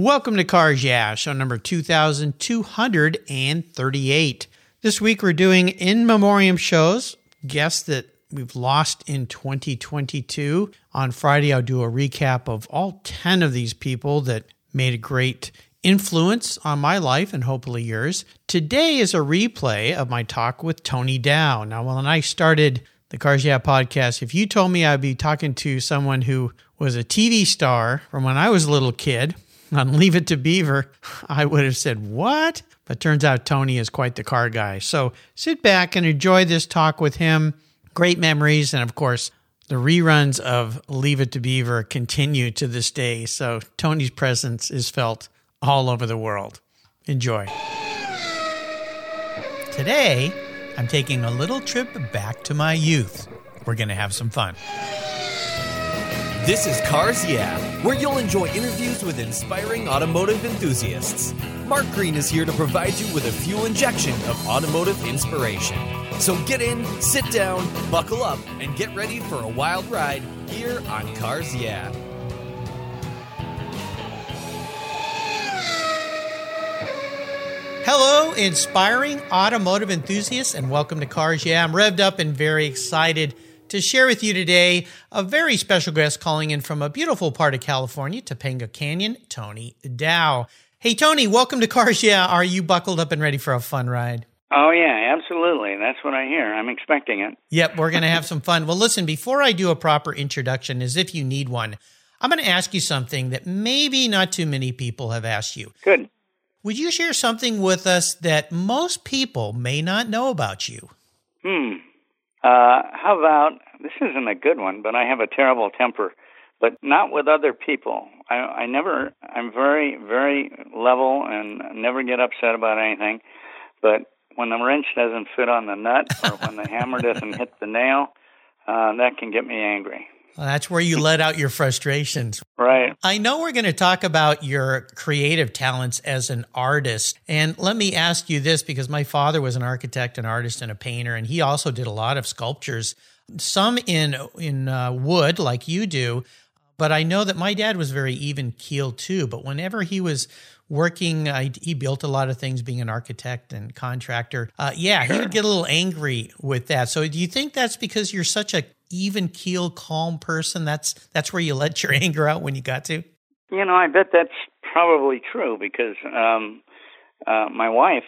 Welcome to Cars Yeah, show number 2238. This week we're doing in memoriam shows, guests that we've lost in 2022. On Friday, I'll do a recap of all 10 of these people that made a great influence on my life and hopefully yours. Today is a replay of my talk with Tony Dow. Now, when I started the Cars Yeah podcast, if you told me I'd be talking to someone who was a TV star from when I was a little kid on Leave It to Beaver, I would have said, What? But turns out Tony is quite the car guy. So sit back and enjoy this talk with him. Great memories. And of course, the reruns of Leave It to Beaver continue to this day. So Tony's presence is felt all over the world. Enjoy. Today, I'm taking a little trip back to my youth. We're going to have some fun. This is Cars Yeah, where you'll enjoy interviews with inspiring automotive enthusiasts. Mark Green is here to provide you with a fuel injection of automotive inspiration. So get in, sit down, buckle up, and get ready for a wild ride here on Cars Yeah. Hello, inspiring automotive enthusiasts, and welcome to Cars Yeah. I'm revved up and very excited to share with you today a very special guest calling in from a beautiful part of California, Topanga Canyon, Tony Dow. Hey, Tony, welcome to Cars Yeah. Are you buckled up and ready for a fun ride? Oh, yeah, absolutely. That's what I hear. I'm expecting it. Yep, we're going to have some fun. Well, listen, before I do a proper introduction, as if you need one, I'm going to ask you something that maybe not too many people have asked you. Good. Would you share something with us that most people may not know about you? Hmm. Uh, how about this? Isn't a good one, but I have a terrible temper, but not with other people. I, I never. I'm very, very level and never get upset about anything. But when the wrench doesn't fit on the nut or when the hammer doesn't hit the nail, uh, that can get me angry. Well, that's where you let out your frustrations. Right. I know we're going to talk about your creative talents as an artist. And let me ask you this because my father was an architect, an artist, and a painter, and he also did a lot of sculptures, some in, in uh, wood, like you do. But I know that my dad was very even keeled too. But whenever he was working, uh, he built a lot of things being an architect and contractor. Uh, yeah, sure. he would get a little angry with that. So do you think that's because you're such a even keel, calm person? That's that's where you let your anger out when you got to. You know, I bet that's probably true because um, uh, my wife,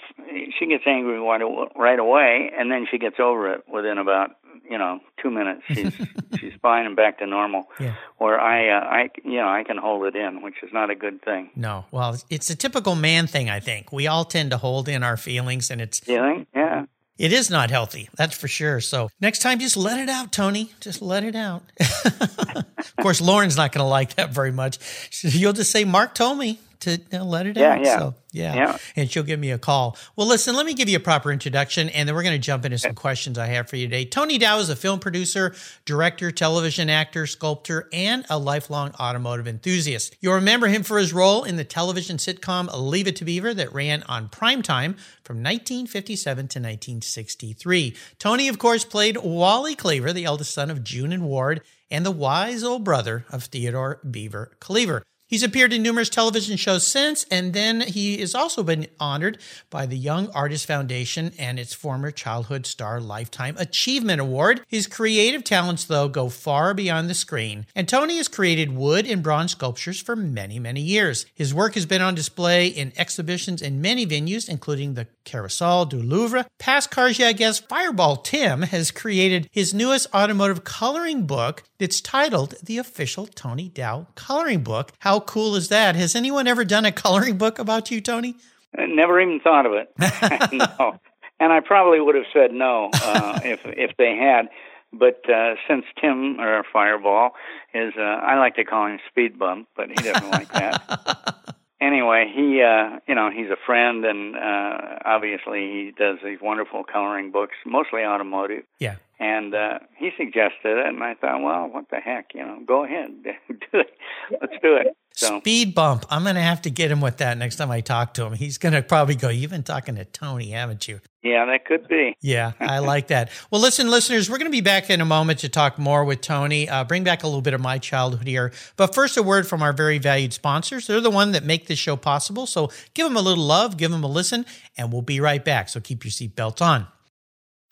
she gets angry right away, and then she gets over it within about you know two minutes. She's she's fine and back to normal. Yeah. Or I, uh, I, you know, I can hold it in, which is not a good thing. No, well, it's a typical man thing. I think we all tend to hold in our feelings, and it's feeling, yeah. It is not healthy, that's for sure. So next time, just let it out, Tony. Just let it out. of course, Lauren's not going to like that very much. You'll just say, "Mark told me." To let it yeah, out. Yeah. So, yeah. yeah. And she'll give me a call. Well, listen, let me give you a proper introduction and then we're going to jump into some questions I have for you today. Tony Dow is a film producer, director, television actor, sculptor, and a lifelong automotive enthusiast. You'll remember him for his role in the television sitcom Leave It to Beaver that ran on primetime from 1957 to 1963. Tony, of course, played Wally Cleaver, the eldest son of June and Ward, and the wise old brother of Theodore Beaver Cleaver. He's appeared in numerous television shows since, and then he has also been honored by the Young Artist Foundation and its former Childhood Star Lifetime Achievement Award. His creative talents, though, go far beyond the screen, and Tony has created wood and bronze sculptures for many, many years. His work has been on display in exhibitions in many venues, including the Carousel du Louvre. Past guest Fireball Tim has created his newest automotive coloring book that's titled The Official Tony Dow Coloring Book. How cool is that? Has anyone ever done a coloring book about you, Tony? I never even thought of it. no, and I probably would have said no uh, if if they had. But uh, since Tim or Fireball is, uh, I like to call him Speed Bump, but he doesn't like that. Anyway, he, uh, you know, he's a friend, and uh, obviously he does these wonderful coloring books, mostly automotive. Yeah. And uh, he suggested it, and I thought, well, what the heck, you know, go ahead, do it, let's do it. So speed bump. I'm going to have to get him with that next time I talk to him. He's going to probably go, "You've been talking to Tony, haven't you?" Yeah, that could be. Yeah, I like that. Well, listen, listeners, we're going to be back in a moment to talk more with Tony. Uh, bring back a little bit of my childhood here. But first, a word from our very valued sponsors. They're the one that make this show possible. So give them a little love, give them a listen, and we'll be right back. So keep your seatbelt on.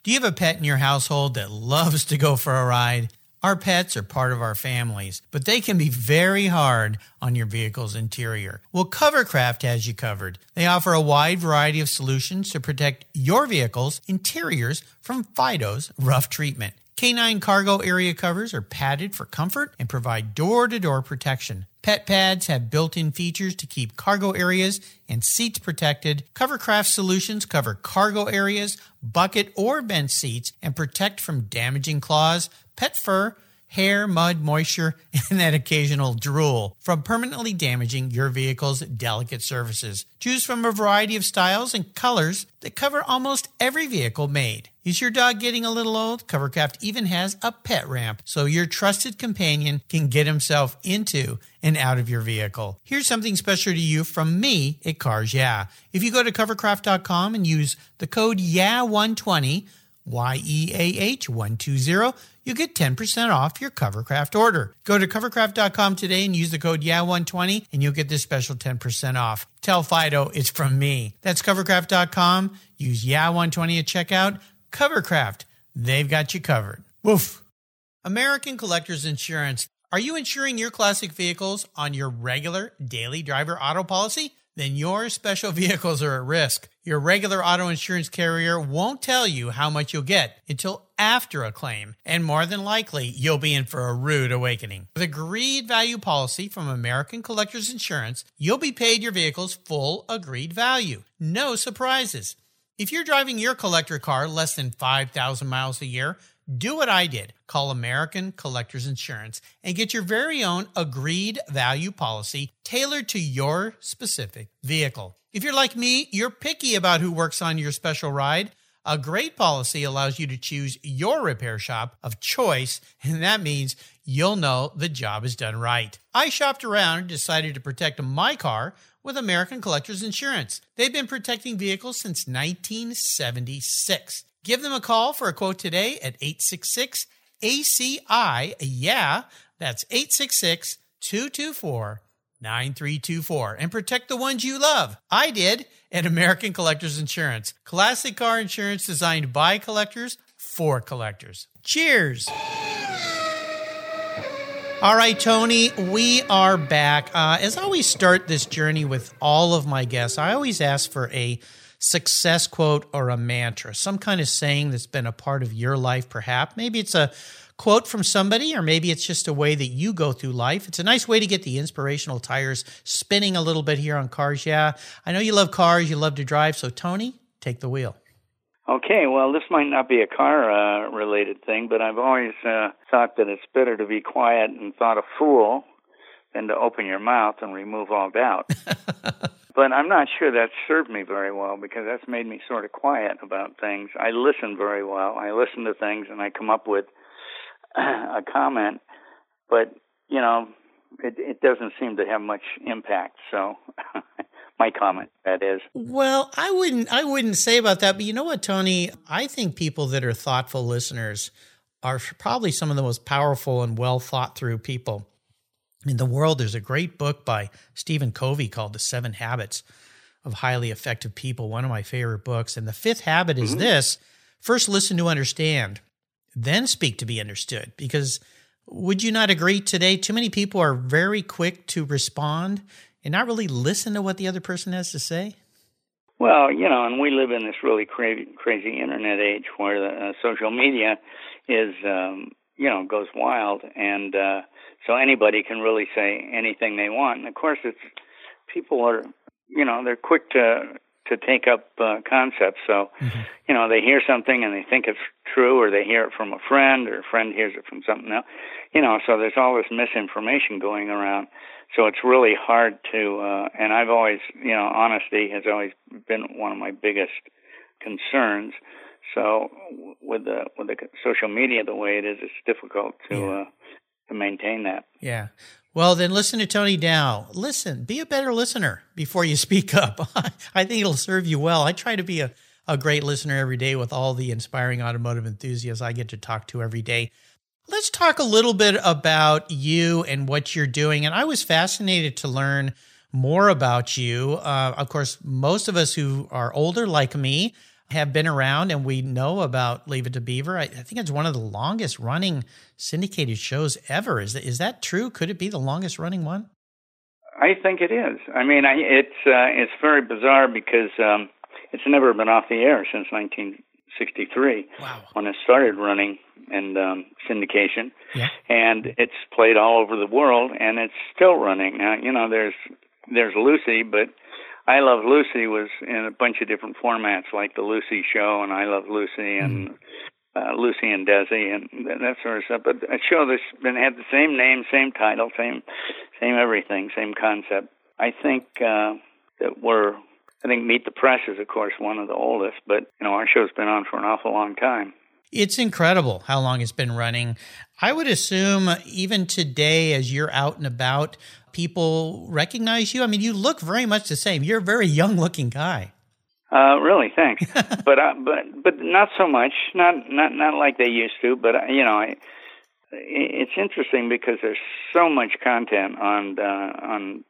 Do you have a pet in your household that loves to go for a ride? Our pets are part of our families, but they can be very hard on your vehicle's interior. Well, Covercraft has you covered. They offer a wide variety of solutions to protect your vehicle's interiors from Fido's rough treatment. K9 cargo area covers are padded for comfort and provide door to door protection. Pet pads have built in features to keep cargo areas and seats protected. Covercraft solutions cover cargo areas, bucket, or bench seats and protect from damaging claws, pet fur, hair, mud, moisture, and that occasional drool from permanently damaging your vehicle's delicate surfaces. Choose from a variety of styles and colors that cover almost every vehicle made. Is your dog getting a little old? Covercraft even has a pet ramp so your trusted companion can get himself into and out of your vehicle. Here's something special to you from me at Cars Yeah. If you go to covercraft.com and use the code YEAH120, Y E A H 120, you get 10% off your Covercraft order. Go to covercraft.com today and use the code YEAH120 and you'll get this special 10% off. Tell Fido it's from me. That's covercraft.com. Use YEAH120 at checkout. Covercraft, they've got you covered. Woof. American Collectors Insurance. Are you insuring your classic vehicles on your regular daily driver auto policy? Then your special vehicles are at risk. Your regular auto insurance carrier won't tell you how much you'll get until after a claim, and more than likely, you'll be in for a rude awakening. With a agreed value policy from American Collectors Insurance, you'll be paid your vehicle's full agreed value. No surprises. If you're driving your collector car less than 5,000 miles a year, do what I did. Call American Collectors Insurance and get your very own agreed value policy tailored to your specific vehicle. If you're like me, you're picky about who works on your special ride. A great policy allows you to choose your repair shop of choice, and that means you'll know the job is done right. I shopped around and decided to protect my car with American Collectors Insurance. They've been protecting vehicles since 1976. Give them a call for a quote today at 866 ACI. Yeah, that's 866 224 9324 and protect the ones you love. I did at American Collectors Insurance. Classic car insurance designed by collectors for collectors. Cheers. All right, Tony, we are back. Uh, as I always start this journey with all of my guests, I always ask for a success quote or a mantra, some kind of saying that's been a part of your life, perhaps. Maybe it's a quote from somebody, or maybe it's just a way that you go through life. It's a nice way to get the inspirational tires spinning a little bit here on Cars Yeah. I know you love cars, you love to drive. So, Tony, take the wheel. Okay, well, this might not be a car uh, related thing, but I've always uh, thought that it's better to be quiet and thought a fool than to open your mouth and remove all doubt. but I'm not sure that served me very well because that's made me sort of quiet about things. I listen very well. I listen to things and I come up with a comment, but you know, it, it doesn't seem to have much impact. So my comment that is well i wouldn't i wouldn't say about that but you know what tony i think people that are thoughtful listeners are probably some of the most powerful and well thought through people in the world there's a great book by stephen covey called the seven habits of highly effective people one of my favorite books and the fifth habit is mm-hmm. this first listen to understand then speak to be understood because would you not agree today too many people are very quick to respond and not really listen to what the other person has to say? Well, you know, and we live in this really crazy, crazy internet age where the uh, social media is, um, you know, goes wild, and uh, so anybody can really say anything they want. And of course, it's people are, you know, they're quick to to take up uh, concepts. So, mm-hmm. you know, they hear something and they think it's true, or they hear it from a friend, or a friend hears it from something else. You know, so there's all this misinformation going around. So it's really hard to. Uh, and I've always, you know, honesty has always been one of my biggest concerns. So with the with the social media the way it is, it's difficult to. Yeah. Uh, to maintain that. Yeah. Well, then listen to Tony Dow. Listen, be a better listener before you speak up. I think it'll serve you well. I try to be a, a great listener every day with all the inspiring automotive enthusiasts I get to talk to every day. Let's talk a little bit about you and what you're doing. And I was fascinated to learn more about you. Uh, of course, most of us who are older, like me, have been around and we know about Leave It to Beaver. I, I, think it's one of the longest running syndicated shows ever. Is that, is that true? Could it be the longest running one? I think it is. I mean, I, it's uh, it's very bizarre because um, it's never been off the air since 1963 wow. when it started running and um, syndication, yeah. and it's played all over the world, and it's still running. Now, you know, there's there's Lucy, but I Love Lucy was in a bunch of different formats, like the Lucy Show and I Love Lucy and mm. uh, Lucy and Desi and that sort of stuff. But a show that's been had the same name, same title, same same everything, same concept. I think uh, that we're. I think Meet the Press is, of course, one of the oldest, but you know our show's been on for an awful long time. It's incredible how long it's been running. I would assume even today, as you're out and about, people recognize you? I mean, you look very much the same. You're a very young looking guy. Uh, really, thanks. but uh, but but not so much. Not not not like they used to. But uh, you know, I, it's interesting because there's so much content on uh, on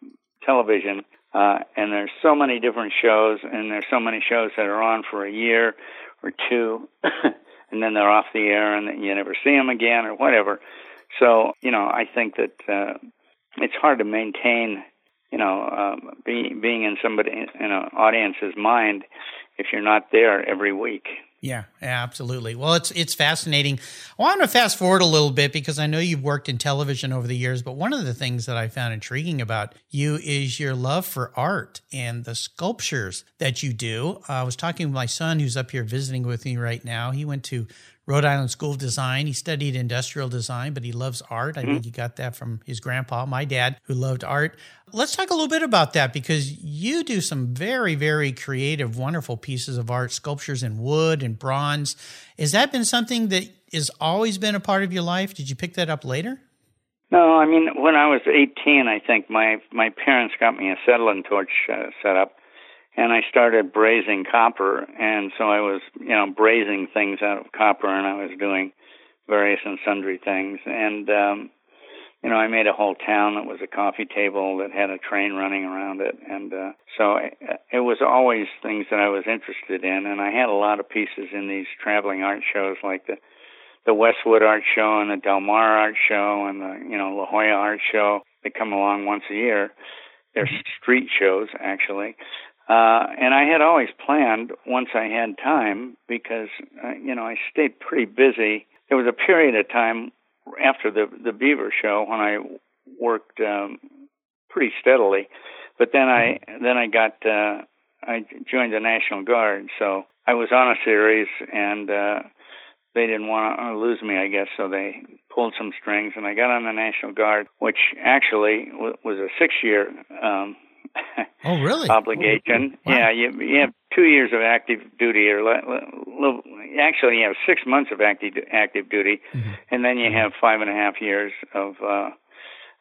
television, uh, and there's so many different shows, and there's so many shows that are on for a year or two, and then they're off the air, and you never see them again or whatever. So you know, I think that uh, it's hard to maintain, you know, um, being being in somebody in an audience's mind if you're not there every week. Yeah, absolutely. Well, it's it's fascinating. I want to fast forward a little bit because I know you've worked in television over the years, but one of the things that I found intriguing about you is your love for art and the sculptures that you do. I was talking with my son who's up here visiting with me right now. He went to Rhode Island School of Design. He studied industrial design, but he loves art. I mm-hmm. think he got that from his grandpa, my dad, who loved art. Let's talk a little bit about that because you do some very, very creative, wonderful pieces of art, sculptures in wood and bronze. Has that been something that has always been a part of your life? Did you pick that up later? No, I mean when I was 18, I think my my parents got me a acetylene torch uh, set up, and I started brazing copper, and so I was, you know, brazing things out of copper, and I was doing various and sundry things, and um, you know, I made a whole town that was a coffee table that had a train running around it, and uh, so it, it was always things that I was interested in, and I had a lot of pieces in these traveling art shows, like the the Westwood Art Show and the Del Mar Art Show and the you know La Jolla Art Show. They come along once a year. They're street shows actually, uh, and I had always planned once I had time because uh, you know I stayed pretty busy. There was a period of time after the the Beaver show when I worked um, pretty steadily, but then I then I got uh, I joined the National Guard, so I was on a series and. uh they didn't want to lose me, I guess, so they pulled some strings, and I got on the National Guard, which actually was a six-year um, oh, really? obligation. Wow. Yeah, you, you have two years of active duty, or actually, you have six months of active active duty, mm-hmm. and then you have five and a half years of uh,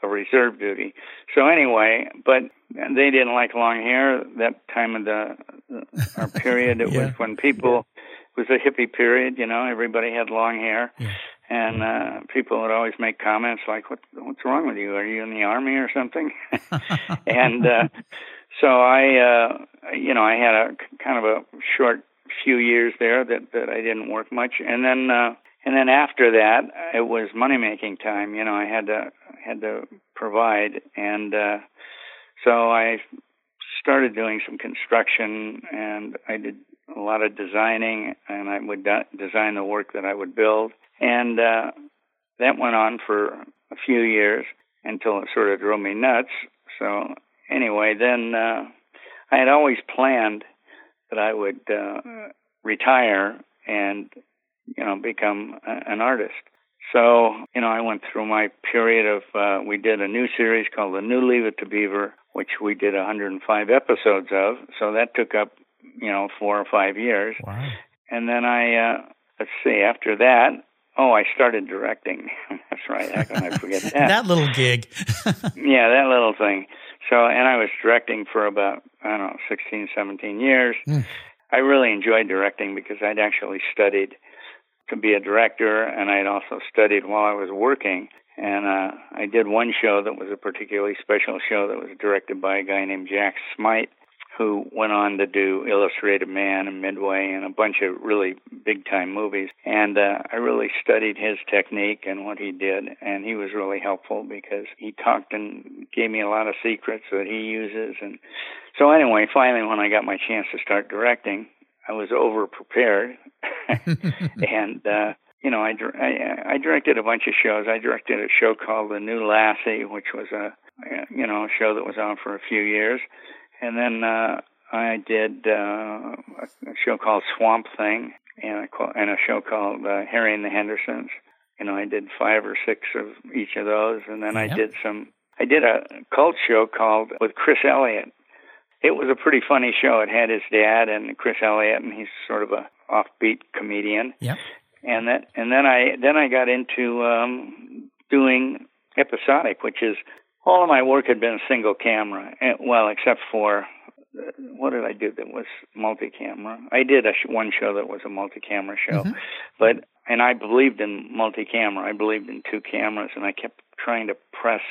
of reserve duty. So anyway, but they didn't like long hair. That time of the our period, it yeah. was when people it was a hippie period. You know, everybody had long hair. Yeah and uh people would always make comments like what what's wrong with you? Are you in the army or something? And uh so i uh you know i had a kind of a short few years there that that i didn't work much. And then uh and then after that it was money making time you know i had to had to provide. And uh so i started doing some construction and i did a lot of designing and i would de- design the work that i would build and uh, that went on for a few years until it sort of drove me nuts. So anyway, then uh, I had always planned that I would uh, retire and you know become a, an artist. So you know I went through my period of uh, we did a new series called the New Leave It to Beaver, which we did 105 episodes of. So that took up you know four or five years. Wow. And then I uh, let's see after that Oh, I started directing. That's right. How can I forget that? that little gig. yeah, that little thing. So, and I was directing for about, I don't know, 16, 17 years. Mm. I really enjoyed directing because I'd actually studied to be a director and I'd also studied while I was working. And uh, I did one show that was a particularly special show that was directed by a guy named Jack Smight who went on to do Illustrated Man and Midway and a bunch of really big time movies. And uh, I really studied his technique and what he did, and he was really helpful because he talked and gave me a lot of secrets that he uses. And so, anyway, finally, when I got my chance to start directing, I was over prepared, and uh, you know, I, I I directed a bunch of shows. I directed a show called The New Lassie, which was a you know a show that was on for a few years and then uh, I did uh, a show called Swamp Thing and a, and a show called uh, Harry and the Hendersons. You know, I did five or six of each of those, and then yep. I did some. I did a cult show called with Chris Elliott. It was a pretty funny show. It had his dad and Chris Elliott, and he's sort of a offbeat comedian. Yeah. And that, and then I then I got into um, doing episodic, which is all of my work had been single camera. Well, except for what did I do that was multi-camera? I did a sh- one show that was a multi-camera show, mm-hmm. but and I believed in multi-camera. I believed in two cameras, and I kept trying to press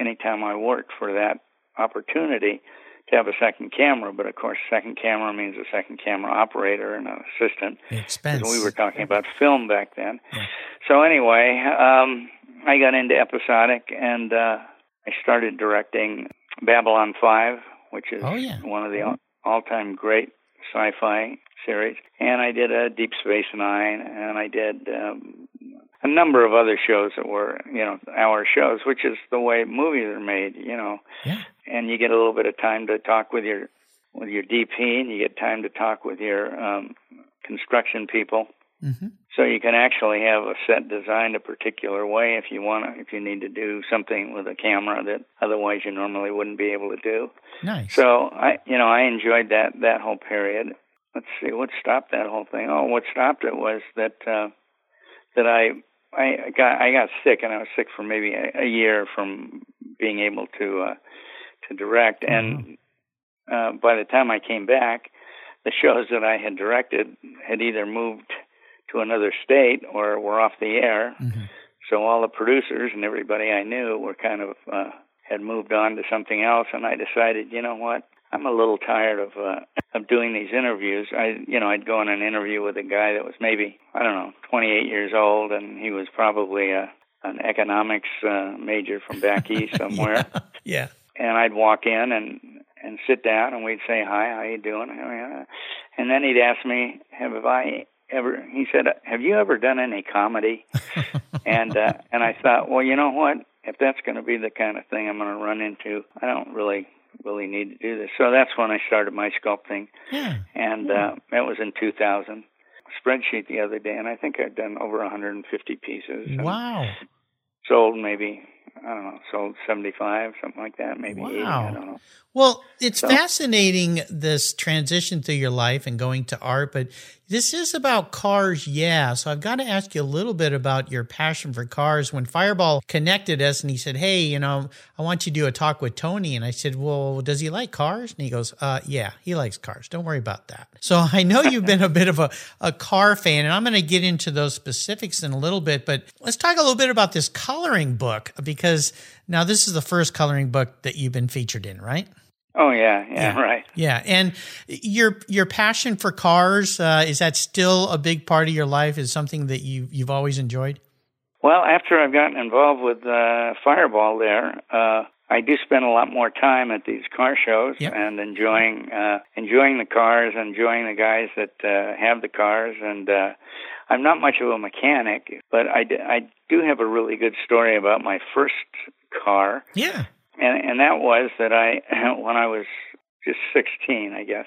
anytime I worked for that opportunity to have a second camera. But of course, second camera means a second camera operator and an assistant. Expense. We were talking about film back then. Yeah. So anyway, um, I got into episodic and. uh I started directing Babylon 5, which is oh, yeah. one of the all-time great sci-fi series, and I did a Deep Space Nine, and I did um, a number of other shows that were, you know, hour shows, which is the way movies are made, you know. Yeah. And you get a little bit of time to talk with your with your DP, and you get time to talk with your um, construction people. Mm-hmm. So you can actually have a set designed a particular way if you want to, if you need to do something with a camera that otherwise you normally wouldn't be able to do. Nice. So I, you know, I enjoyed that that whole period. Let's see what stopped that whole thing. Oh, what stopped it was that uh, that I I got I got sick and I was sick for maybe a, a year from being able to uh, to direct. Mm-hmm. And uh, by the time I came back, the shows that I had directed had either moved to another state or were off the air. Mm-hmm. So all the producers and everybody I knew were kind of uh, had moved on to something else, and I decided, you know what, I'm a little tired of uh, of doing these interviews. I, you know, I'd go on an interview with a guy that was maybe I don't know, 28 years old, and he was probably a an economics uh, major from back east somewhere. yeah. yeah. And I'd walk in and and sit down, and we'd say, "Hi, how you doing?" And then he'd ask me, "Have I ever he said have you ever done any comedy and uh and i thought well you know what if that's going to be the kind of thing i'm going to run into i don't really really need to do this so that's when i started my sculpting yeah. and yeah. uh that was in 2000 spreadsheet the other day and i think i've done over 150 pieces wow sold maybe I don't know, sold 75, something like that, maybe wow. 80, I don't know. Well, it's so, fascinating this transition through your life and going to art, but this is about cars, yeah. So I've got to ask you a little bit about your passion for cars. When Fireball connected us and he said, Hey, you know, I want you to do a talk with Tony. And I said, Well, does he like cars? And he goes, uh, Yeah, he likes cars. Don't worry about that. So I know you've been a bit of a, a car fan, and I'm going to get into those specifics in a little bit, but let's talk a little bit about this coloring book because now this is the first coloring book that you've been featured in, right? Oh yeah, yeah, yeah, right. Yeah, and your your passion for cars uh, is that still a big part of your life? Is something that you you've always enjoyed? Well, after I've gotten involved with uh, Fireball, there, uh, I do spend a lot more time at these car shows yep. and enjoying uh, enjoying the cars, enjoying the guys that uh, have the cars, and uh, I'm not much of a mechanic, but I, d- I do have a really good story about my first car. Yeah and and that was that I when I was just 16, I guess,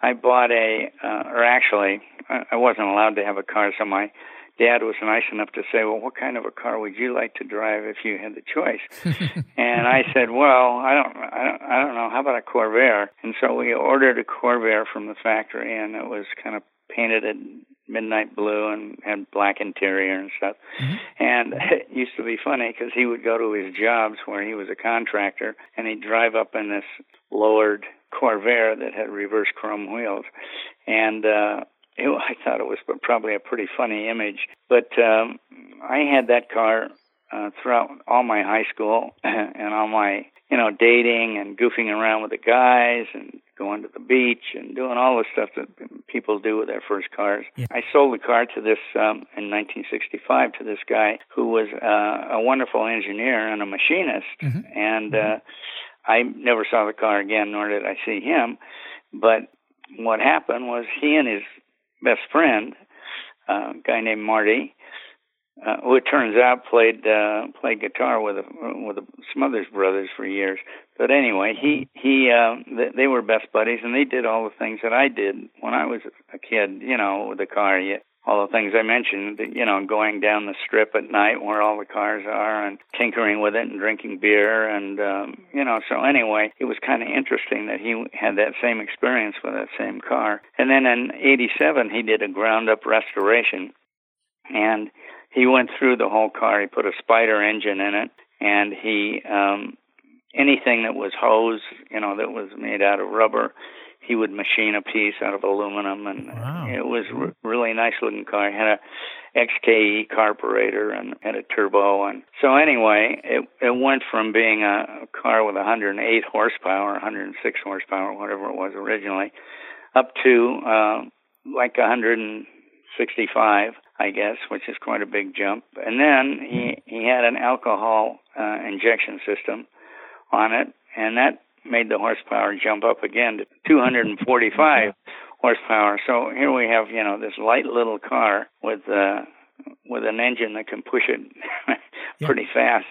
I bought a, uh, or actually, I wasn't allowed to have a car, so my dad was nice enough to say, "Well, what kind of a car would you like to drive if you had the choice?" and I said, "Well, I don't, I don't, I don't know. How about a Corvair?" And so we ordered a Corvair from the factory, and it was kind of painted a midnight blue and had black interior and stuff. Mm-hmm. And it used to be funny because he would go to his jobs where he was a contractor, and he'd drive up in this lowered Corvair that had reverse chrome wheels, and uh, it, I thought it was probably a pretty funny image. But um, I had that car uh, throughout all my high school and all my you know dating and goofing around with the guys and going to the beach and doing all the stuff that people do with their first cars. Yeah. I sold the car to this um, in 1965 to this guy who was uh, a wonderful engineer and a machinist, mm-hmm. and uh, I never saw the car again, nor did I see him. But what happened was he and his best friend, uh, a guy named Marty, uh, who it turns out played uh, played guitar with a, with a Smothers Brothers for years. But anyway, he he uh, they were best buddies, and they did all the things that I did when I was a kid. You know, with the car, all the things I mentioned. You know, going down the strip at night where all the cars are, and tinkering with it, and drinking beer, and um, you know. So anyway, it was kind of interesting that he had that same experience with that same car. And then in '87, he did a ground up restoration, and he went through the whole car. He put a spider engine in it, and he um, anything that was hose, you know, that was made out of rubber, he would machine a piece out of aluminum, and wow. it was re- really nice looking car. It had a XKE carburetor and had a turbo, and so anyway, it it went from being a car with 108 horsepower, 106 horsepower, whatever it was originally, up to uh, like 165 I guess, which is quite a big jump. And then he he had an alcohol uh, injection system on it, and that made the horsepower jump up again to 245 horsepower. So here we have, you know, this light little car with uh, with an engine that can push it pretty yeah. fast.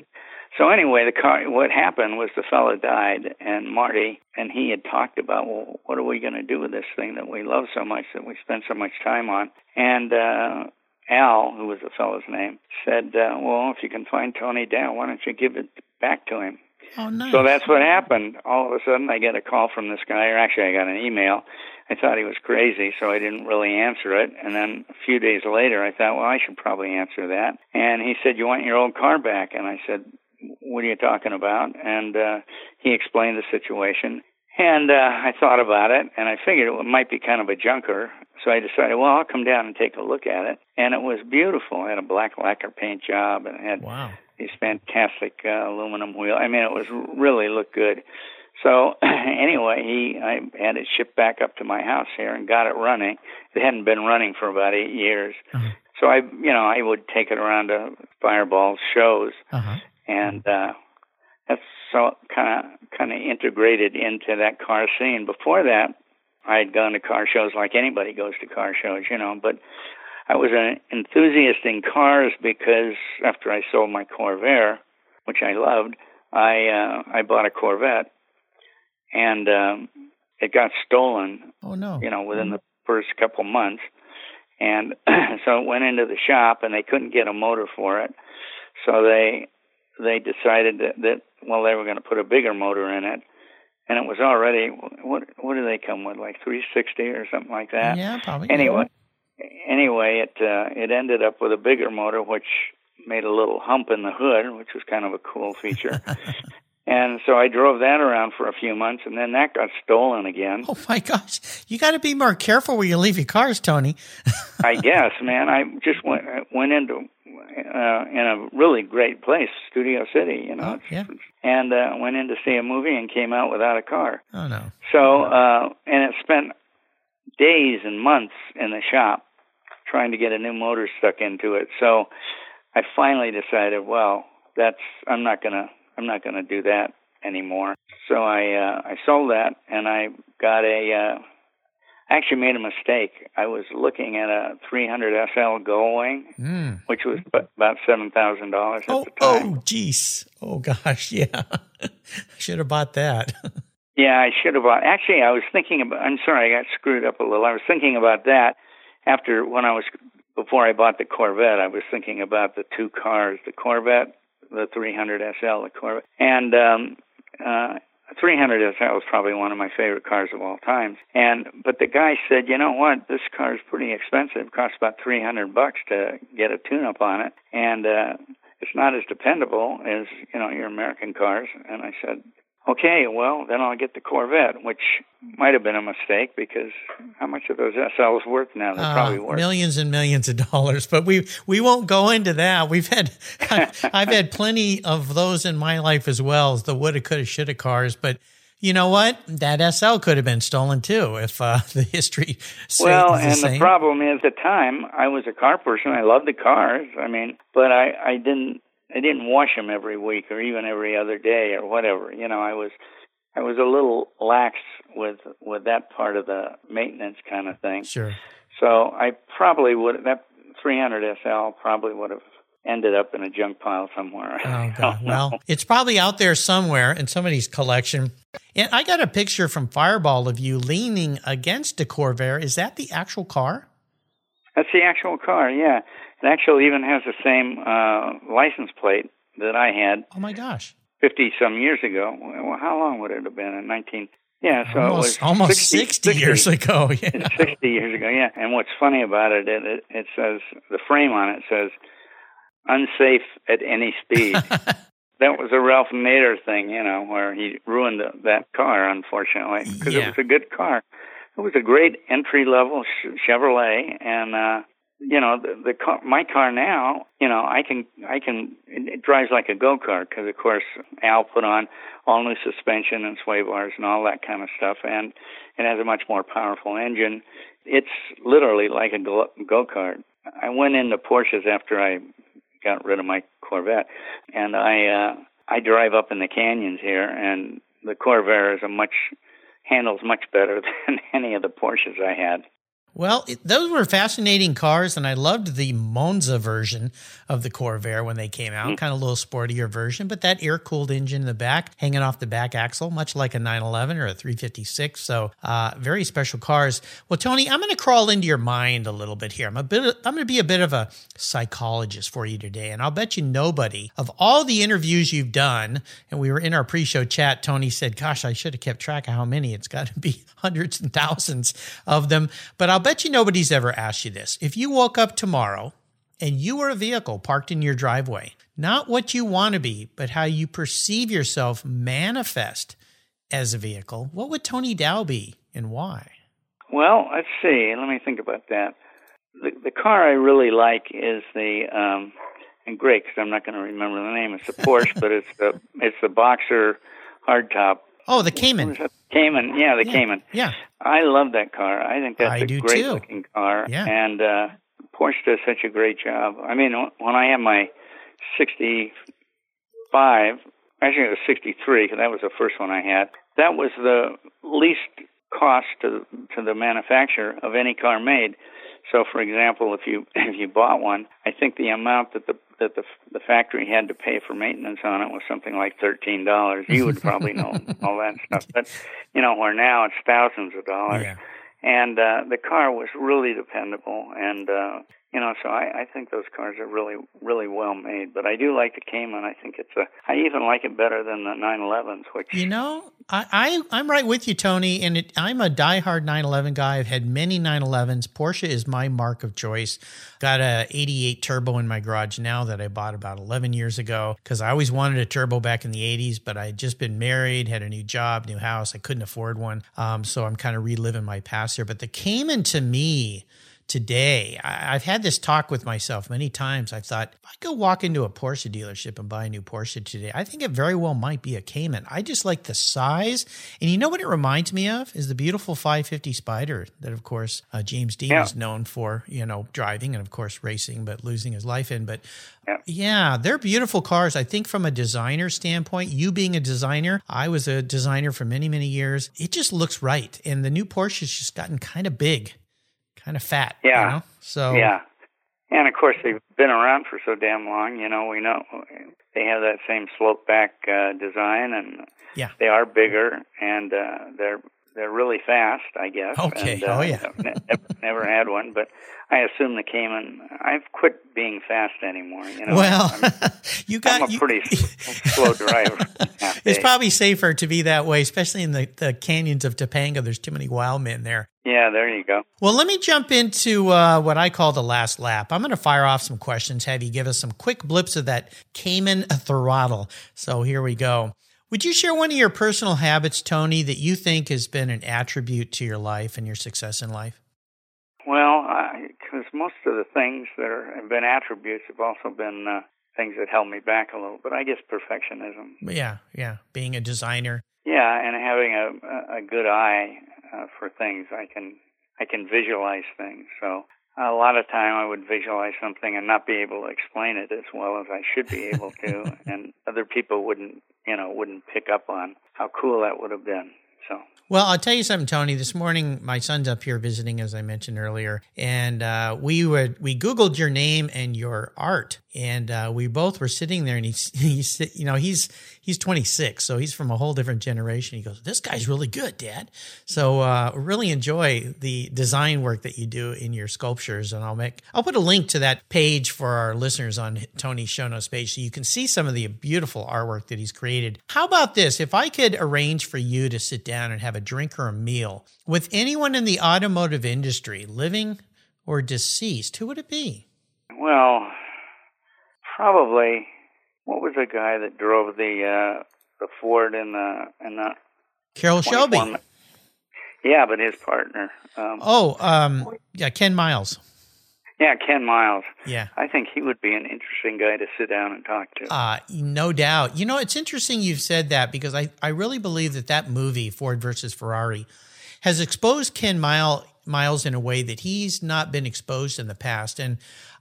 So anyway, the car. What happened was the fellow died, and Marty and he had talked about, well, what are we going to do with this thing that we love so much that we spend so much time on? And uh, Al, who was the fellow's name, said, uh, "Well, if you can find Tony Dow, why don't you give it back to him?" Oh, nice. So that's what happened. All of a sudden, I get a call from this guy, or actually, I got an email. I thought he was crazy, so I didn't really answer it. And then a few days later, I thought, well, I should probably answer that. And he said, "You want your old car back?" And I said, "What are you talking about?" And uh, he explained the situation. And uh, I thought about it, and I figured it might be kind of a junker. So I decided, well, I'll come down and take a look at it. And it was beautiful. It had a black lacquer paint job, and it had wow. these fantastic uh, aluminum wheels. I mean, it was really looked good. So anyway, he I had it shipped back up to my house here and got it running. It hadn't been running for about eight years. Uh-huh. So I, you know, I would take it around to Fireball shows, uh-huh. and uh, that's so kind of kind of integrated into that car scene. Before that, I had gone to car shows like anybody goes to car shows, you know, but I was an enthusiast in cars because after I sold my Corvair, which I loved, I uh, I bought a Corvette, and um, it got stolen. Oh no! You know, within the first couple months, and so it went into the shop, and they couldn't get a motor for it, so they they decided that, that well they were going to put a bigger motor in it and it was already what what do they come with like 360 or something like that? Yeah probably anyway anyway it uh, it ended up with a bigger motor which made a little hump in the hood which was kind of a cool feature And so I drove that around for a few months, and then that got stolen again. Oh my gosh! You got to be more careful where you leave your cars, Tony. I guess, man. I just went went into uh, in a really great place, Studio City, you know. Oh, yeah. And uh, went in to see a movie and came out without a car. Oh no! So uh, and it spent days and months in the shop trying to get a new motor stuck into it. So I finally decided, well, that's I'm not gonna I'm not going to do that anymore. So I uh, I sold that and I got a. Uh, actually made a mistake. I was looking at a 300 SL Gullwing, mm. which was about seven thousand dollars at oh, the time. Oh, geez. Oh gosh, yeah. I should have bought that. yeah, I should have bought. Actually, I was thinking about. I'm sorry, I got screwed up a little. I was thinking about that after when I was before I bought the Corvette. I was thinking about the two cars, the Corvette the 300 SL, the Corvette. And um, uh, 300 SL is probably one of my favorite cars of all time. And but the guy said, you know what, this car is pretty expensive. It costs about 300 bucks to get a tune-up on it, and uh, it's not as dependable as you know your American cars. And I said, okay, well then I'll get the Corvette, which might have been a mistake because how much are those SLs worth now? They're uh, probably worth millions and millions of dollars. But we we won't go into that. We've had I've had plenty of those in my life as well as the woulda, coulda, shoulda cars, but you know what? That SL could have been stolen too if uh, the history. Well, the and same. the problem is, at the time, I was a car person. I loved the cars. I mean, but I I didn't I didn't wash them every week or even every other day or whatever. You know, I was I was a little lax with with that part of the maintenance kind of thing. Sure. So I probably would that 300 SL probably would have ended up in a junk pile somewhere. Oh, God. Well, it's probably out there somewhere in somebody's collection. And I got a picture from Fireball of you leaning against a Corvair. Is that the actual car? That's the actual car, yeah. It actually even has the same uh, license plate that I had. Oh my gosh! Fifty some years ago. Well, how long would it have been? In nineteen. Yeah, so almost, it was almost 60, 60, years ago. Yeah. 60 years ago, yeah. And what's funny about it, it, it, it says, the frame on it says, unsafe at any speed. that was a Ralph Nader thing, you know, where he ruined the, that car, unfortunately, because yeah. it was a good car. It was a great entry level Chevrolet, and uh, you know the, the car, my car now you know i can i can it drives like a go kart because of course al put on all new suspension and sway bars and all that kind of stuff and it has a much more powerful engine. It's literally like a go kart i went into porsches after i got rid of my corvette and i uh i drive up in the canyons here and the corvair is a much handles much better than any of the porsches i had well, it, those were fascinating cars, and I loved the Monza version of the Corvair when they came out, mm. kind of a little sportier version, but that air cooled engine in the back, hanging off the back axle, much like a 911 or a 356. So, uh, very special cars. Well, Tony, I'm going to crawl into your mind a little bit here. I'm a bit. I'm going to be a bit of a psychologist for you today, and I'll bet you nobody of all the interviews you've done, and we were in our pre-show chat. Tony said, "Gosh, I should have kept track of how many. It's got to be hundreds and thousands of them." But I'll bet you nobody's ever asked you this. If you woke up tomorrow and you were a vehicle parked in your driveway, not what you want to be, but how you perceive yourself manifest as a vehicle, what would Tony Dow be and why? Well, let's see. Let me think about that. The, the car I really like is the, um, and great because I'm not going to remember the name. It's a Porsche, but it's the it's the Boxer hardtop Oh, the Cayman. Cayman, yeah, the yeah. Cayman. Yeah. I love that car. I think that's I a great too. looking car. Yeah. And uh Porsche does such a great job. I mean, when I had my 65, actually it was 63 because that was the first one I had. That was the least cost to to the manufacturer of any car made. So, for example, if you if you bought one, I think the amount that the that the the factory had to pay for maintenance on it was something like thirteen dollars. You would probably know all that stuff, but you know, where now it's thousands of dollars. Yeah. And uh, the car was really dependable, and uh, you know, so I, I think those cars are really, really well made. But I do like the Cayman. I think it's a. I even like it better than the 911s. Which you know, I, I am right with you, Tony. And it, I'm a diehard 911 guy. I've had many 911s. Porsche is my mark of choice. Got a 88 turbo in my garage now that I bought about 11 years ago because I always wanted a turbo back in the 80s, but I had just been married, had a new job, new house. I couldn't afford one, um, so I'm kind of reliving my past here. But the Cayman to me today. I, have had this talk with myself many times. I've thought, if I go walk into a Porsche dealership and buy a new Porsche today, I think it very well might be a Cayman. I just like the size. And you know what it reminds me of? Is the beautiful 550 Spyder that, of course, uh, James Dean yeah. is known for, you know, driving and, of course, racing, but losing his life in. But yeah. yeah, they're beautiful cars. I think from a designer standpoint, you being a designer, I was a designer for many, many years. It just looks right. And the new Porsche has just gotten kind of big kind of fat. Yeah. You know? So yeah, and of course they've been around for so damn long. You know, we know they have that same slope back uh, design, and yeah, they are bigger, and uh, they're they're really fast, I guess. Okay. And, oh yeah. never, never had one, but I assume the Cayman. I've quit being fast anymore. You know. Well, I'm, you got. I'm a you- pretty slow driver. it's probably safer to be that way, especially in the, the canyons of Topanga. There's too many wild men there. Yeah, there you go. Well, let me jump into uh, what I call the last lap. I'm going to fire off some questions, have you give us some quick blips of that Cayman throttle. So here we go. Would you share one of your personal habits, Tony, that you think has been an attribute to your life and your success in life? Well, because most of the things that are, have been attributes have also been uh, things that held me back a little. But I guess perfectionism. Yeah, yeah. Being a designer. Yeah, and having a a good eye uh, for things, I can I can visualize things. So a lot of time I would visualize something and not be able to explain it as well as I should be able to, and other people wouldn't you know wouldn't pick up on how cool that would have been. So Well, I'll tell you something, Tony. This morning, my son's up here visiting, as I mentioned earlier, and uh, we would we Googled your name and your art, and uh, we both were sitting there, and he's he's you know he's he's 26, so he's from a whole different generation. He goes, "This guy's really good, Dad." So uh, really enjoy the design work that you do in your sculptures, and I'll make I'll put a link to that page for our listeners on Tony's show notes page, so you can see some of the beautiful artwork that he's created. How about this? If I could arrange for you to sit down and have a drink or a meal with anyone in the automotive industry, living or deceased, who would it be? well, probably what was the guy that drove the uh, the Ford in the in the Carroll Shelby. 24 Yeah, but his partner. Um, Oh, um, yeah, Ken Miles. Yeah, Ken Miles. Yeah. I think he would be an interesting guy to sit down and talk to. Uh, no doubt. You know, it's interesting you've said that because I, I really believe that that movie, Ford versus Ferrari, has exposed Ken Mile, Miles in a way that he's not been exposed in the past. And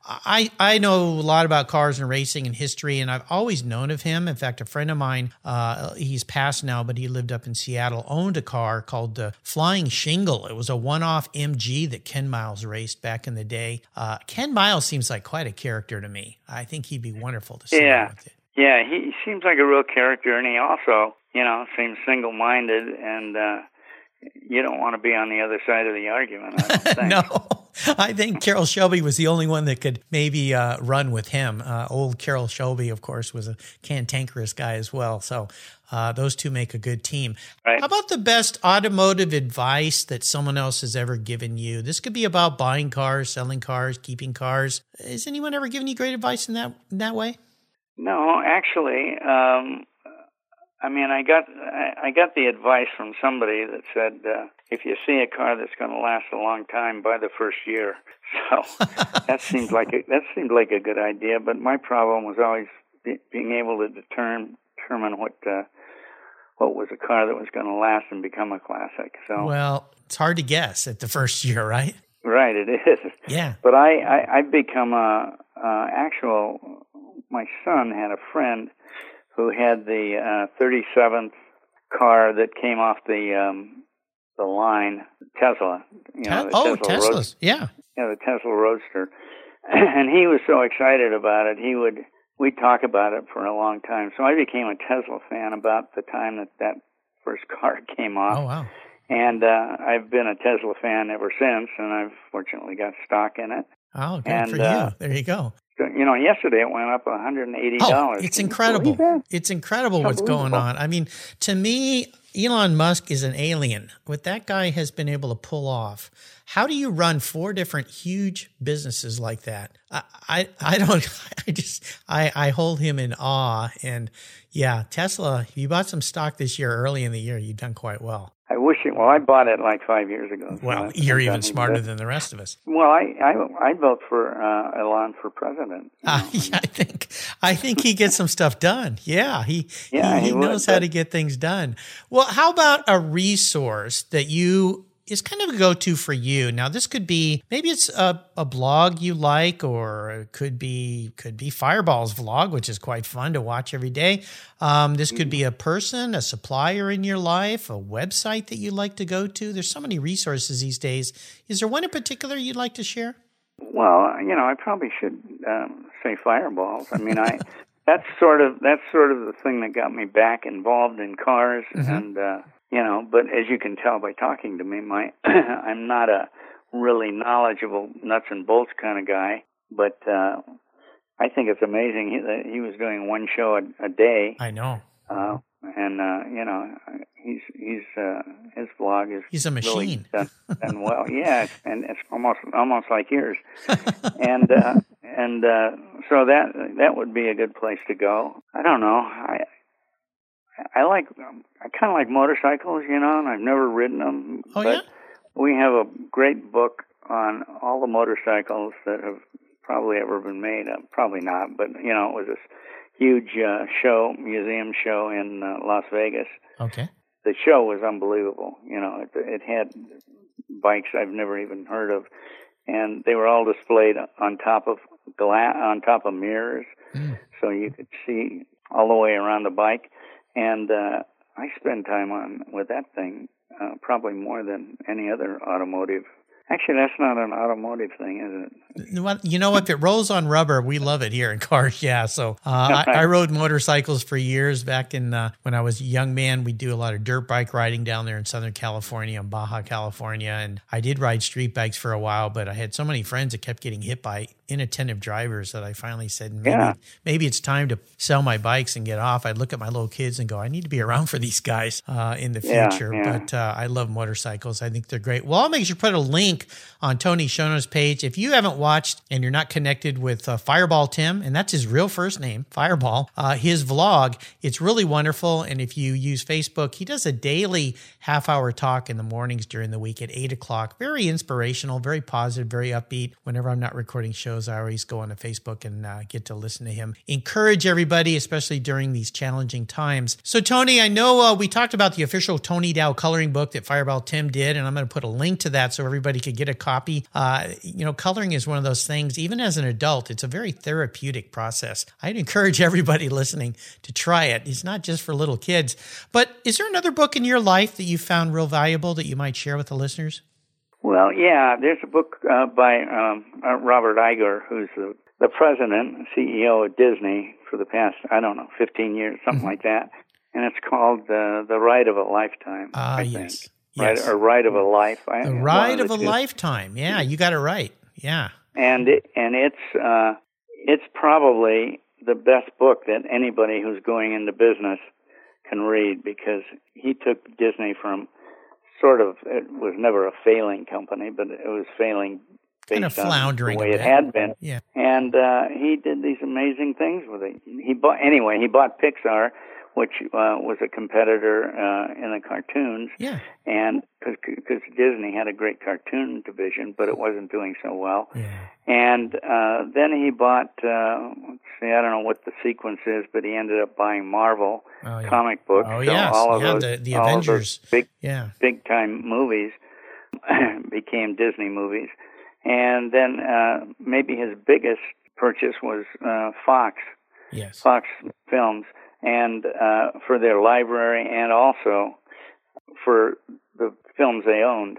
I, I know a lot about cars and racing and history, and I've always known of him. In fact, a friend of mine, uh, he's passed now, but he lived up in Seattle, owned a car called the Flying Shingle. It was a one off MG that Ken Miles raced back in the day. Uh, Ken Miles seems like quite a character to me. I think he'd be wonderful to down Yeah. Yeah, he seems like a real character, and he also, you know, seems single-minded, and uh, you don't want to be on the other side of the argument. I don't think. no, I think Carroll Shelby was the only one that could maybe uh, run with him. Uh, old Carroll Shelby, of course, was a cantankerous guy as well. So uh, those two make a good team. Right. How about the best automotive advice that someone else has ever given you? This could be about buying cars, selling cars, keeping cars. Has anyone ever given you great advice in that in that way? No, actually, um, I mean, I got I, I got the advice from somebody that said uh, if you see a car that's going to last a long time, buy the first year. So that seemed like a, that seemed like a good idea. But my problem was always be, being able to determine determine what uh, what was a car that was going to last and become a classic. So Well, it's hard to guess at the first year, right? right, it is. Yeah. But I, I I've become a, a actual. My son had a friend who had the uh, 37th car that came off the um, the line Tesla. You know, the oh, Tesla Teslas. Roadster. Yeah. Yeah, the Tesla Roadster. and he was so excited about it. He would we'd talk about it for a long time. So I became a Tesla fan about the time that that first car came off. Oh, wow. And uh, I've been a Tesla fan ever since, and I've fortunately got stock in it. Oh, good And, for uh, you. There you go. You know, yesterday it went up $180. Oh, it's incredible. It's incredible what's going on. I mean, to me, Elon Musk is an alien. What that guy has been able to pull off. How do you run four different huge businesses like that? I, I, I don't, I just, I, I hold him in awe. And yeah, Tesla, if you bought some stock this year, early in the year, you've done quite well. I wish it. Well, I bought it like five years ago. Well, I- you're even smarter than the rest of us. Well, I I I'd vote for uh, Elon for president. Uh, yeah, I think I think he gets some stuff done. Yeah, he Yeah, he, he would, knows how but- to get things done. Well, how about a resource that you is kind of a go-to for you? Now, this could be maybe it's a, a blog you like, or it could be could be Fireball's vlog, which is quite fun to watch every day. Um, this could be a person, a supplier in your life, a website that you like to go to. There's so many resources these days. Is there one in particular you'd like to share? Well, you know, I probably should um, say fireballs. I mean, I that's sort of that's sort of the thing that got me back involved in cars, Mm-hmm. and uh, you know, but as you can tell by talking to me, my I'm not a really knowledgeable nuts and bolts kind of guy, but uh, I think it's amazing he, he was doing one show a, a day. I know. Uh, and uh, you know, he's he's uh, his vlog is he's a machine really done, done well. yeah, and it's almost almost like yours. and uh, and uh, so that that would be a good place to go. I don't know. I I like I kind of like motorcycles, you know, and I've never ridden them. Oh but yeah. We have a great book on all the motorcycles that have probably ever been made. Uh, probably not, but you know, it was this huge uh, show, museum show in uh, Las Vegas. Okay. The show was unbelievable. You know, it, it had bikes I've never even heard of, and they were all displayed on top of glass, on top of mirrors, Mm. so you could see all the way around the bike. And uh, I spend time on with that thing uh, probably more than any other automotive. Actually, that's not an automotive thing, is it? Well, You know, if it rolls on rubber, we love it here in cars. Yeah. So uh, I, I rode motorcycles for years back in uh, when I was a young man. We do a lot of dirt bike riding down there in Southern California and Baja California. And I did ride street bikes for a while, but I had so many friends that kept getting hit by inattentive drivers that I finally said, maybe, Yeah. maybe it's time to sell my bikes and get off. I'd look at my little kids and go, I need to be around for these guys uh, in the future. yeah. But uh, I love motorcycles. I think they're great. Well, I'll make sure to put a link on Tony's show notes page. If you haven't watched and you're not connected with uh, Fireball Tim, and that's his real first name, Fireball, uh, his vlog, it's really wonderful. And if you use Facebook, he does a daily half hour talk in the mornings during the week at eight o'clock. Very inspirational, very positive, very upbeat. Whenever I'm not recording shows, I always go on to Facebook and uh, get to listen to him. Encourage everybody, especially during these challenging times. So, Tony, I know uh, we talked about the official Tony Dow coloring book that Fireball Tim did, and I'm going to put a link to that so everybody could get a copy. Uh, you know, coloring is one of those things, even as an adult, it's a very therapeutic process. I'd encourage everybody listening to try it. It's not just for little kids. But is there another book in your life that you found real valuable that you might share with the listeners? Well, yeah, there's a book uh, by um, uh, Robert Iger, who's the, the president, and CEO of Disney for the past, I don't know, 15 years, something Mm-hmm. like that. And it's called uh, The Ride of a Lifetime. Ah, yes. Think. Right, Yes. or Ride of a Life. One Ride of a two. Lifetime. Yeah, you got it right. Yeah. and it, and it's uh, it's probably the best book that anybody who's going into business can read because he took Disney from sort of it was never a failing company, but it was failing based Kind of floundering the a way it had been. Yeah. And uh, he did these amazing things with it. He bought anyway. He bought Pixar, which uh, was a competitor uh, in the cartoons, Yeah. and because Disney had a great cartoon division, but it wasn't doing so well. Yeah. And uh, then he bought, uh, let's see, I don't know what the sequence is, but he ended up buying Marvel Oh, yeah. comic books. Oh, so yes. all of Yeah, those, the- the Avengers. big, Yeah. big time movies became Disney movies. And then uh, maybe his biggest purchase was uh, Fox, Yes. Fox Films, and uh, for their library and also for the films they owned.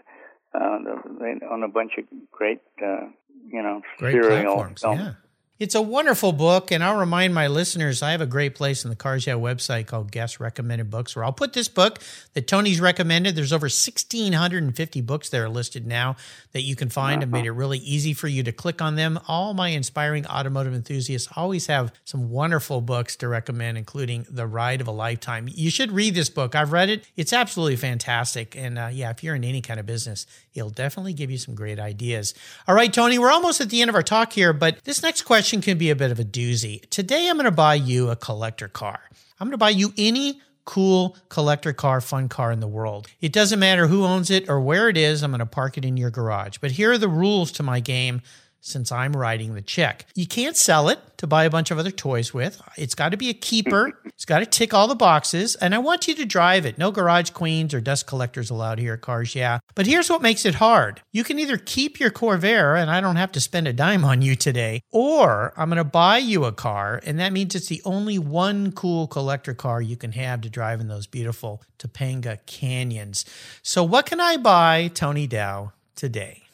Uh, they own a bunch of great, uh, you know, Great serial platforms. films. Yeah. It's a wonderful book, and I'll remind my listeners I have a great place in the Cars Yeah website called Guest Recommended Books, where I'll put this book that Tony's recommended. There's over 1,650 books that are listed now that you can find. I've made it really easy for you to click on them. All my inspiring automotive enthusiasts always have some wonderful books to recommend, including The Ride of a Lifetime. You should read this book. I've read it, it's absolutely fantastic. And uh, yeah, if you're in any kind of business, it'll definitely give you some great ideas. All right, Tony, we're almost at the end of our talk here, but this next question can be a bit of a doozy. Today, I'm going to buy you a collector car. I'm going to buy you any cool collector car, fun car in the world. It doesn't matter who owns it or where it is, I'm going to park it in your garage. But here are the rules to my game since I'm writing the check. You can't sell it to buy a bunch of other toys with. It's got to be a keeper. It's got to tick all the boxes. And I want you to drive it. No garage queens or dust collectors allowed here at Cars Yeah. But here's what makes it hard. You can either keep your Corvair and I don't have to spend a dime on you today, or I'm going to buy you a car. And that means it's the only one cool collector car you can have to drive in those beautiful Topanga canyons. So what can I buy Tony Dow today?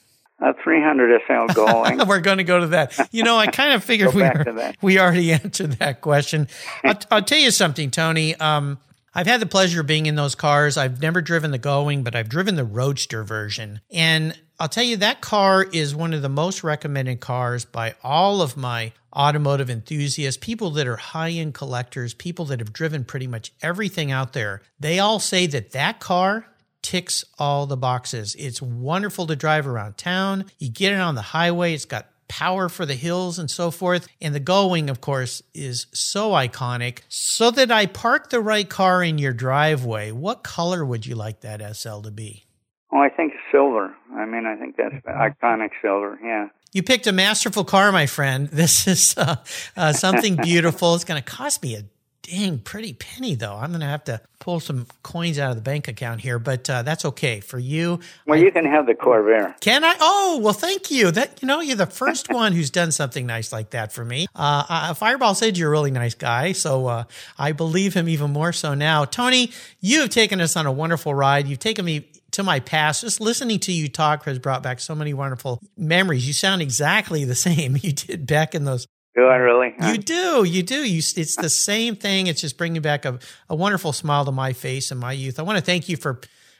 A 300 SL Gold. We're going to go to that. You know, I kind of figured we, were- we already answered that question. I'll, I'll tell you something, Tony. Um, I've had the pleasure of being in those cars. I've never driven the Going, but I've driven the Roadster version. And I'll tell you, that car is one of the most recommended cars by all of my automotive enthusiasts, people that are high end collectors, people that have driven pretty much everything out there. They all say that that car ticks all the boxes. It's wonderful to drive around town. You get it on the highway, it's got power for the hills and so forth. And the Gullwing, of course, is so iconic. So that I park the right car in your driveway, what color would you like that SL to be? Oh, I think silver. I mean, I think that's iconic silver. Yeah. You picked a masterful car, my friend. This is uh, uh, something beautiful. It's going to cost me a dang pretty penny though. I'm going to have to pull some coins out of the bank account here, but uh, that's okay for you. Well, I, you can have the Corvair. Can I? Oh, well, thank you. That you know, you're the first one who's done something nice like that for me. Uh, uh, Fireball said you're a really nice guy, so uh, I believe him even more so now. Tony, you have taken us on a wonderful ride. You've taken me to my past. Just listening to you talk has brought back so many wonderful memories. You sound exactly the same you did back in those do I really? You do. You do. You, it's the same thing. It's just bringing back a, a wonderful smile to my face and my youth. I want to thank you for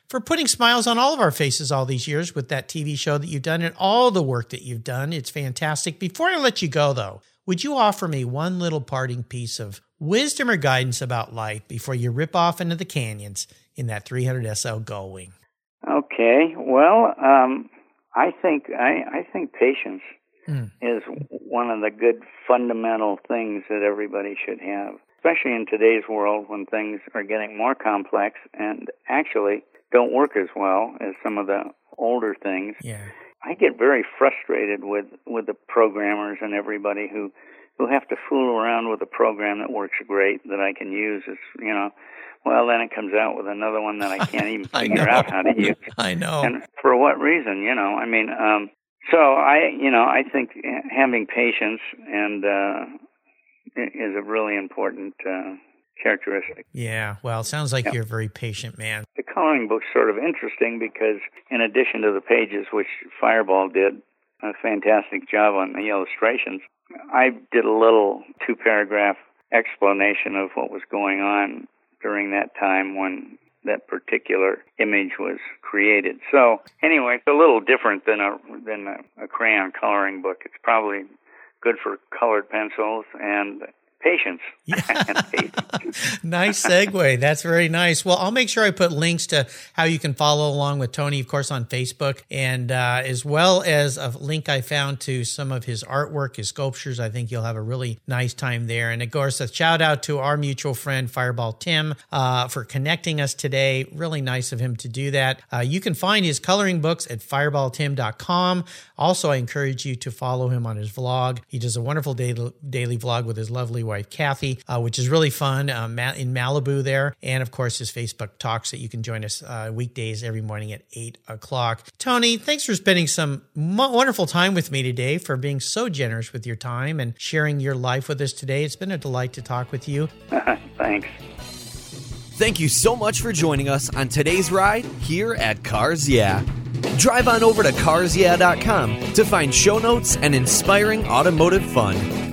for putting smiles on all of our faces all these years with that TV show that you've done and all the work that you've done. It's fantastic. Before I let you go, though, would you offer me one little parting piece of wisdom or guidance about life before you rip off into the canyons in that 300 SL Gullwing? Okay. Well, um, I think I, I think patience mm. is one of the good fundamental things that everybody should have, especially in today's world when things are getting more complex and actually don't work as well as some of the older things. Yeah. I get very frustrated with with the programmers and everybody who who have to fool around with a program that works great that I can use. It's you know, well then it comes out with another one that I can't even figure out how to use. I know. And for what reason? You know, I mean, um, so I, you know, I think having patience and uh, is a really important uh, characteristic. Yeah, well, it sounds like yeah. you're a very patient man. The coloring book's sort of interesting because, in addition to the pages, which Fireball did a fantastic job on the illustrations, I did a little two paragraph explanation of what was going on during that time when that particular image was created. So anyway, it's a little different than a than a, a crayon coloring book. It's probably good for colored pencils and patience. Nice segue. That's very nice. Well, I'll make sure I put links to how you can follow along with Tony, of course, on Facebook, and uh, as well as a link I found to some of his artwork, his sculptures. I think you'll have a really nice time there. And of course, a shout out to our mutual friend, Fireball Tim, uh, for connecting us today. Really nice of him to do that. Uh, you can find his coloring books at fireballtim.com. Also, I encourage you to follow him on his vlog. He does a wonderful daily, daily vlog with his lovely wife, Kathy, uh, which is really fun uh, in Malibu there. And of course, his Facebook talks that you can join us uh, weekdays every morning at 8 o'clock. Tony, thanks for spending some wonderful time with me today, for being so generous with your time and sharing your life with us today. It's been a delight to talk with you. Thanks. Thank you so much for joining us on today's ride here at Cars Yeah. Drive on over to carsyeah.com to find show notes and inspiring automotive fun.